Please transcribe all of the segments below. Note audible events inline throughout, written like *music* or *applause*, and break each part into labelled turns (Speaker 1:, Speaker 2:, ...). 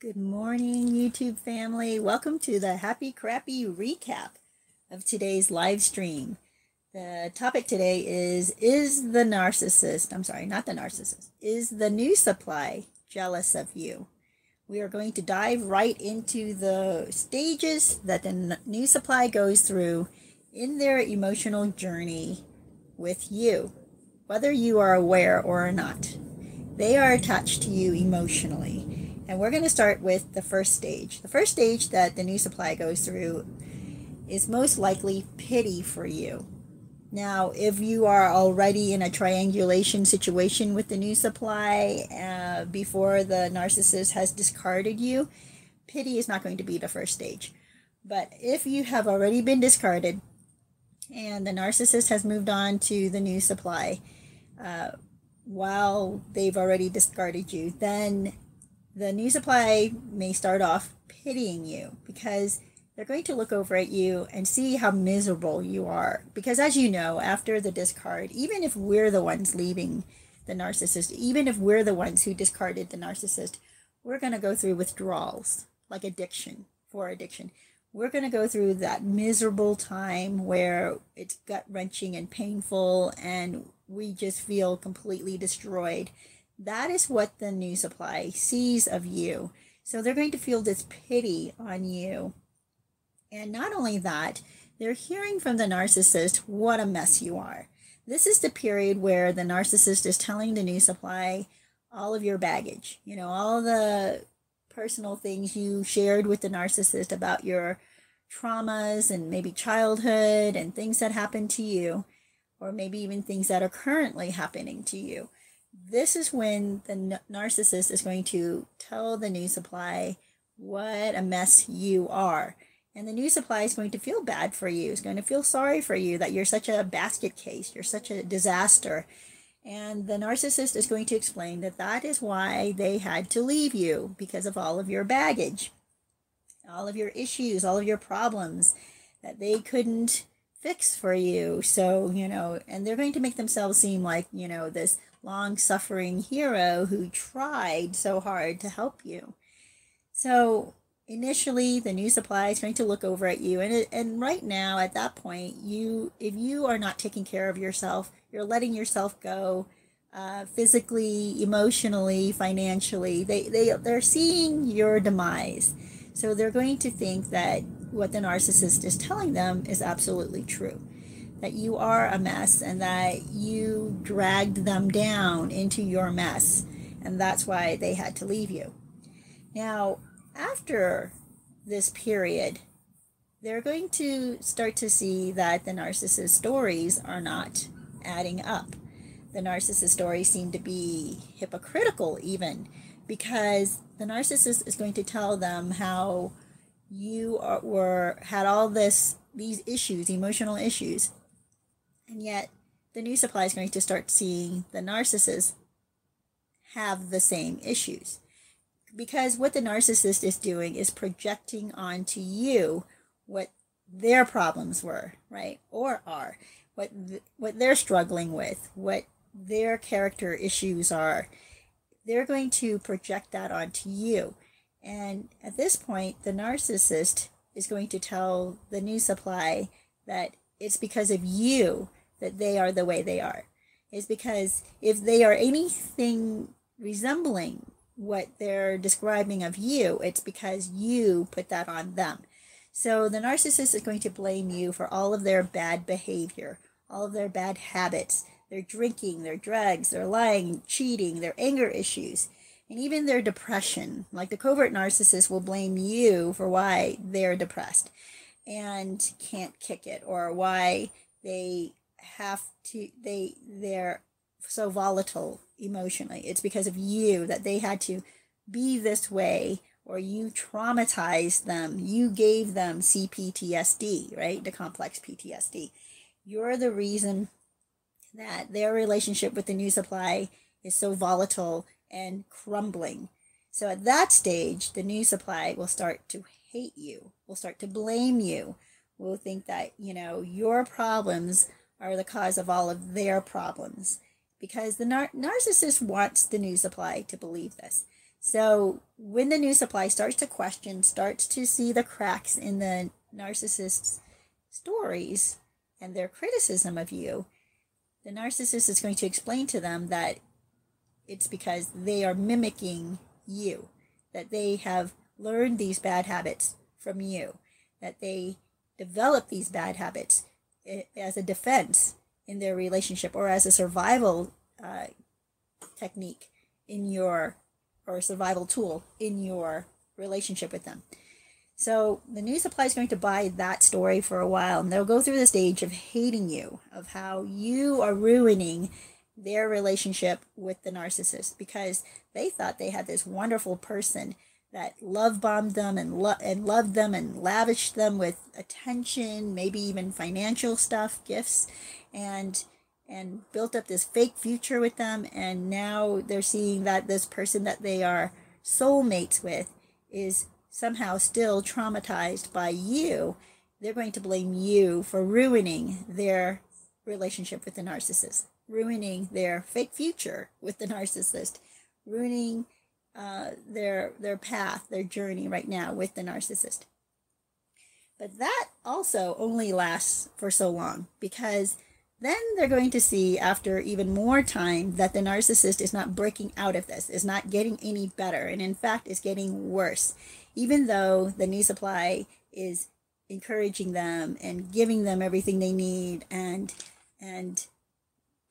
Speaker 1: Good morning, YouTube family. Welcome to the Happy Crappy recap of today's live stream. The topic today is Is the narcissist, I'm sorry, not the narcissist, is the new supply jealous of you? We are going to dive right into the stages that the new supply goes through in their emotional journey with you, whether you are aware or not. They are attached to you emotionally and we're going to start with the first stage. The first stage that the new supply goes through is most likely pity for you. Now, if you are already in a triangulation situation with the new supply uh, before the narcissist has discarded you, pity is not going to be the first stage. But if you have already been discarded and the narcissist has moved on to the new supply uh, while they've already discarded you, then the new supply may start off pitying you because they're going to look over at you and see how miserable you are. Because as you know, after the discard, even if we're the ones leaving the narcissist, even if we're the ones who discarded the narcissist, we're going to go through withdrawals, like addiction, for addiction. We're going to go through that miserable time where it's gut wrenching and painful, and we just feel completely destroyed that is what the new supply sees of you. So they're going to feel this pity on you. And not only that, they're hearing from the narcissist what a mess you are. This is the period where the narcissist is telling the new supply all of your baggage, you know, all the personal things you shared with the narcissist about your traumas and maybe childhood and things that happened to you, or maybe even things that are currently happening to you this is when the narcissist is going to tell the new supply what a mess you are. And the new supply is going to feel bad for you, is going to feel sorry for you that you're such a basket case, you're such a disaster. And the narcissist is going to explain that that is why they had to leave you because of all of your baggage, all of your issues, all of your problems that they couldn't fix for you. So, you know, and they're going to make themselves seem like, you know, this long suffering hero who tried so hard to help you. So initially the new supply is going to look over at you and it, and right now at that point you if you are not taking care of yourself you're letting yourself go uh, physically emotionally financially they, they they're seeing your demise so they're going to think that what the narcissist is telling them is absolutely true that you are a mess and that you dragged them down into your mess. And that's why they had to leave you. Now, after this period, they're going to start to see that the narcissist stories are not adding up. The narcissist stories seem to be hypocritical, even because the narcissist is going to tell them how you are, were had all this these issues, emotional issues, and yet, the new supply is going to start seeing the narcissist have the same issues. Because what the narcissist is doing is projecting onto you what their problems were, right? Or are, what, th- what they're struggling with, what their character issues are. They're going to project that onto you. And at this point, the narcissist is going to tell the new supply that it's because of you that they are the way they are is because if they are anything resembling what they're describing of you, it's because you put that on them. So the narcissist is going to blame you for all of their bad behavior, all of their bad habits, their drinking, their drugs, their lying, cheating, their anger issues, and even their depression. Like the covert narcissist will blame you for why they're depressed and can't kick it or why they have to they they're so volatile emotionally. It's because of you that they had to be this way or you traumatized them. You gave them cptsd right? The complex ptsd you're the reason that their relationship with the new supply is so volatile and crumbling. So at that stage the new supply will start to hate you will start to blame you will think that you know your problems are the cause of all of their problems. Because the nar- narcissist wants the new supply to believe this. So when the new supply starts to question, starts to see the cracks in the narcissist's stories and their criticism of you, the narcissist is going to explain to them that it's because they are mimicking you, that they have learned these bad habits from you, that they develop these bad habits as a defense in their relationship or as a survival uh, technique in your or survival tool in your relationship with them. So the new supply is going to buy that story for a while and they'll go through the stage of hating you, of how you are ruining their relationship with the narcissist because they thought they had this wonderful person that love bombed them and lo- and loved them and lavished them with attention, maybe even financial stuff, gifts, and and built up this fake future with them. And now they're seeing that this person that they are soulmates with is somehow still traumatized by you. They're going to blame you for ruining their relationship with the narcissist ruining their fake future with the narcissist ruining uh, their their path their journey right now with the narcissist but that also only lasts for so long because then they're going to see after even more time that the narcissist is not breaking out of this, is not getting any better, and in fact is getting worse. Even though the new supply is encouraging them and giving them everything they need and and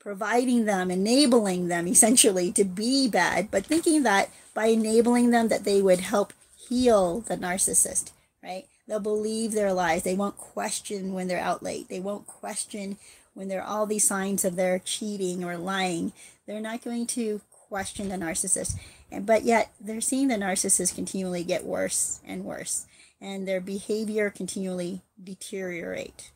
Speaker 1: providing them, enabling them essentially to be bad, but thinking that by enabling them that they would help heal the narcissist, right? They'll believe their lies. They won't question when they're out late. They won't question when there are all these signs of their cheating or lying, they're not going to question the narcissist. And but yet they're seeing the narcissist continually get worse and worse, and their behavior continually deteriorate.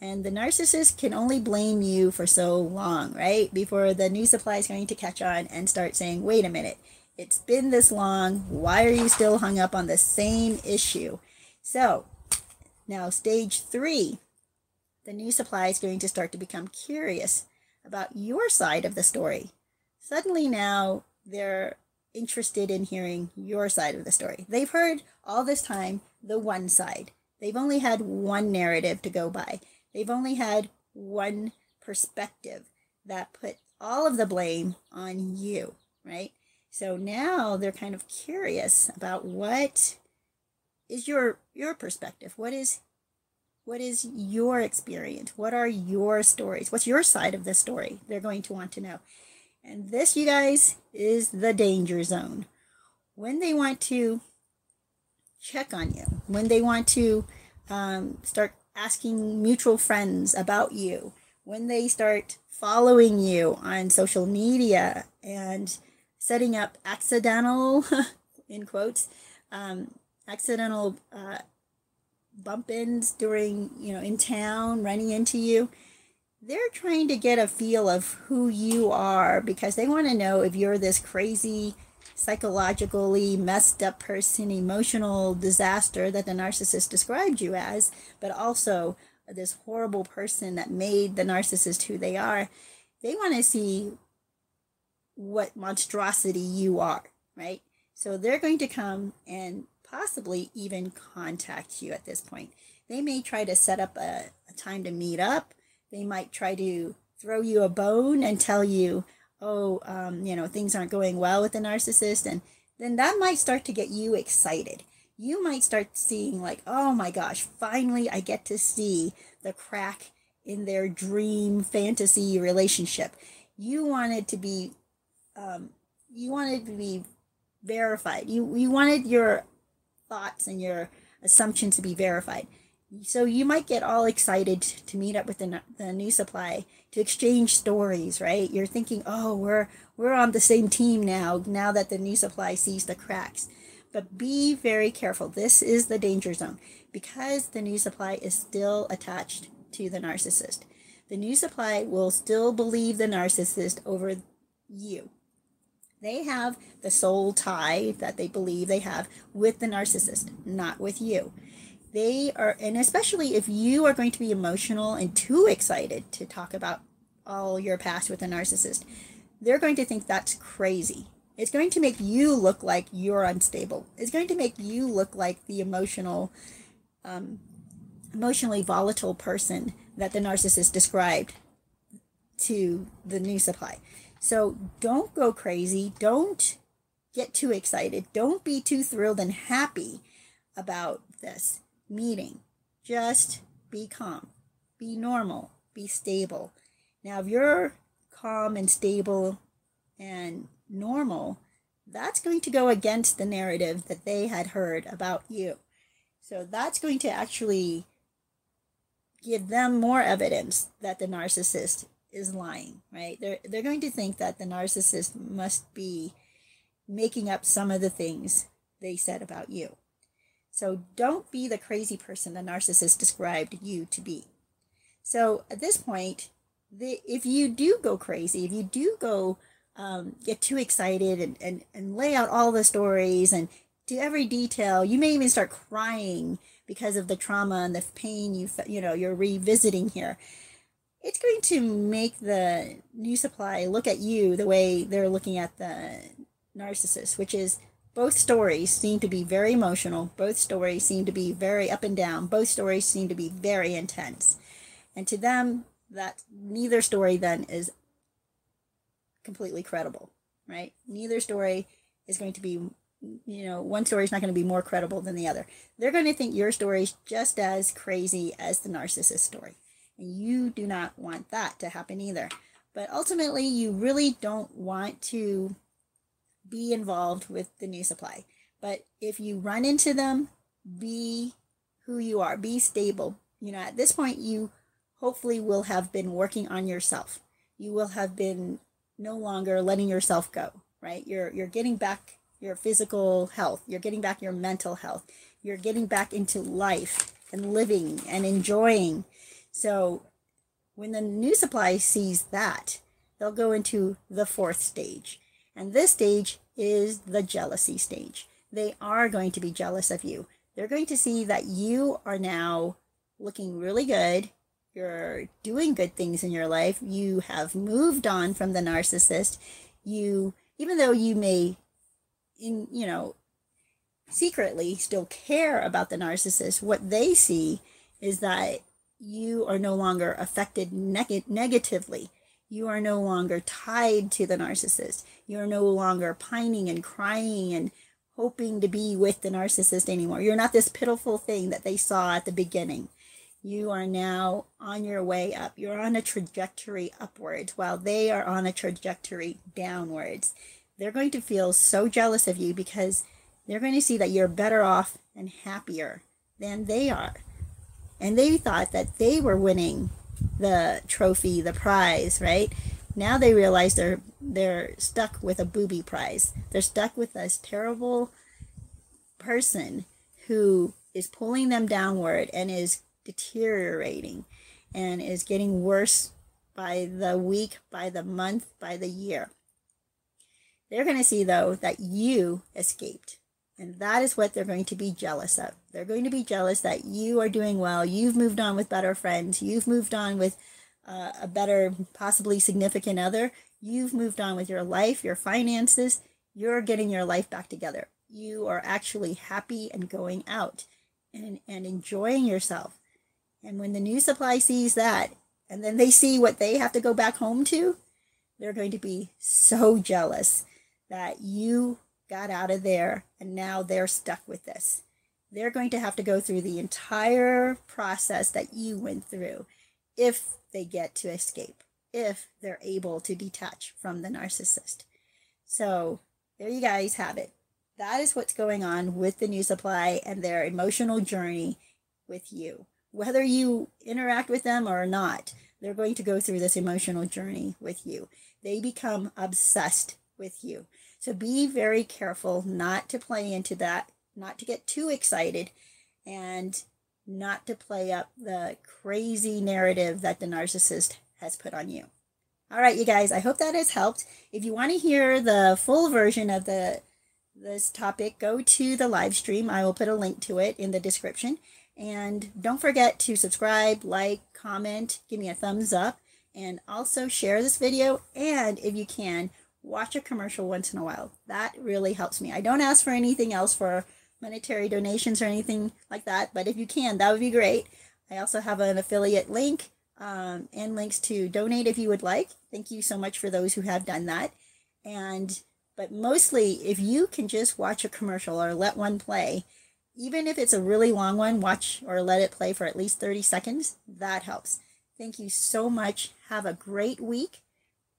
Speaker 1: And the narcissist can only blame you for so long, right? Before the new supply is going to catch on and start saying, wait a minute, it's been this long. Why are you still hung up on the same issue? So now, stage three the new supply is going to start to become curious about your side of the story. Suddenly now they're interested in hearing your side of the story. They've heard all this time the one side. They've only had one narrative to go by. They've only had one perspective that put all of the blame on you, right? So now they're kind of curious about what is your your perspective? What is what is your experience? What are your stories? What's your side of the story? They're going to want to know. And this, you guys, is the danger zone. When they want to check on you, when they want to um, start asking mutual friends about you, when they start following you on social media and setting up accidental, *laughs* in quotes, um, accidental uh, bump ins during, you know, in town, running into you, they're trying to get a feel of who you are because they want to know if you're this crazy, psychologically messed up person, emotional disaster that the narcissist described you as, but also this horrible person that made the narcissist who they are. They want to see what monstrosity you are, right? So they're going to come and possibly even contact you at this point. They may try to set up a, a time to meet up. They might try to throw you a bone and tell you, oh, um, you know, things aren't going well with the narcissist. And then that might start to get you excited. You might start seeing, like, oh my gosh, finally I get to see the crack in their dream fantasy relationship. You wanted to be, um, you wanted to be verified. You you wanted your thoughts and your assumptions to be verified. So you might get all excited to meet up with the, the new supply to exchange stories, right? You're thinking, oh, we're we're on the same team now. Now that the new supply sees the cracks, but be very careful. This is the danger zone because the new supply is still attached to the narcissist. The new supply will still believe the narcissist over you. They have the soul tie that they believe they have with the narcissist, not with you. They are, and especially if you are going to be emotional and too excited to talk about all your past with a narcissist, they're going to think that's crazy. It's going to make you look like you're unstable. It's going to make you look like the emotional, um, emotionally volatile person that the narcissist described to the new supply. So don't go crazy. Don't get too excited. Don't be too thrilled and happy about this meeting. Just be calm, be normal, be stable. Now, if you're calm and stable and normal, that's going to go against the narrative that they had heard about you. So that's going to actually give them more evidence that the narcissist is lying, right? They're they're going to think that the narcissist must be making up some of the things they said about you. So don't be the crazy person the narcissist described you to be. So at this point, the, if you do go crazy, if you do go um, get too excited and, and, and lay out all the stories and do every detail, you may even start crying because of the trauma and the pain you you know you're revisiting here. It's going to make the new supply look at you the way they're looking at the narcissist, which is both stories seem to be very emotional. Both stories seem to be very up and down. Both stories seem to be very intense. And to them, that neither story then is completely credible, right? Neither story is going to be, you know, one story is not going to be more credible than the other. They're going to think your story is just as crazy as the narcissist story. And you do not want that to happen either. But ultimately, you really don't want to be involved with the new supply. But if you run into them, be who you are, be stable. You know, at this point, you hopefully will have been working on yourself. You will have been no longer letting yourself go, right? You're you're getting back your physical health. You're getting back your mental health. You're getting back into life and living and enjoying. So when the new supply sees that, they'll go into the fourth stage. And this stage is the jealousy stage. They are going to be jealous of you. They're going to see that you are now looking really good. You're doing good things in your life. You have moved on from the narcissist. You, even though you may, in, you know, secretly still care about the narcissist, what they see is that you are no longer affected neg- negatively you are no longer tied to the narcissist. You are no longer pining and crying and hoping to be with the narcissist anymore. You're not this pitiful thing that they saw at the beginning. You are now on your way up. You're on a trajectory upwards while they are on a trajectory downwards. They're going to feel so jealous of you because they're going to see that you're better off and happier than they are. And they thought that they were winning the trophy, the prize, right? Now they realize they're they're stuck with a booby prize. They're stuck with this terrible person who is pulling them downward and is deteriorating and is getting worse by the week, by the month, by the year. They're going to see, though, that you escaped. And that is what they're going to be jealous of. They're going to be jealous that you are doing well. You've moved on with better friends. You've moved on with uh, a better, possibly significant other. You've moved on with your life, your finances. You're getting your life back together. You are actually happy and going out and, and enjoying yourself. And when the new supply sees that, and then they see what they have to go back home to, they're going to be so jealous that you got out of there, and now they're stuck with this. They're going to have to go through the entire process that you went through if they get to escape, if they're able to detach from the narcissist. So, there you guys have it. That is what's going on with the new supply and their emotional journey with you. Whether you interact with them or not, they're going to go through this emotional journey with you. They become obsessed with you. So be very careful not to play into that, not to get too excited, and not to play up the crazy narrative that the narcissist has put on you. All right, you guys, I hope that has helped. If you want to hear the full version of the this topic, go to the live stream. I will put a link to it in the description. And don't forget to subscribe, like, comment, give me a thumbs up, and also share this video. And if you can, watch a commercial once in a while. That really helps me. I don't ask for anything else for monetary donations or anything like that, but if you can, that would be great. I also have an affiliate link um, and links to donate if you would like. Thank you so much for those who have done that. And but mostly, if you can just watch a commercial or let one play, even if it's a really long one, watch or let it play for at least 30 seconds. That helps. Thank you so much. Have a great week,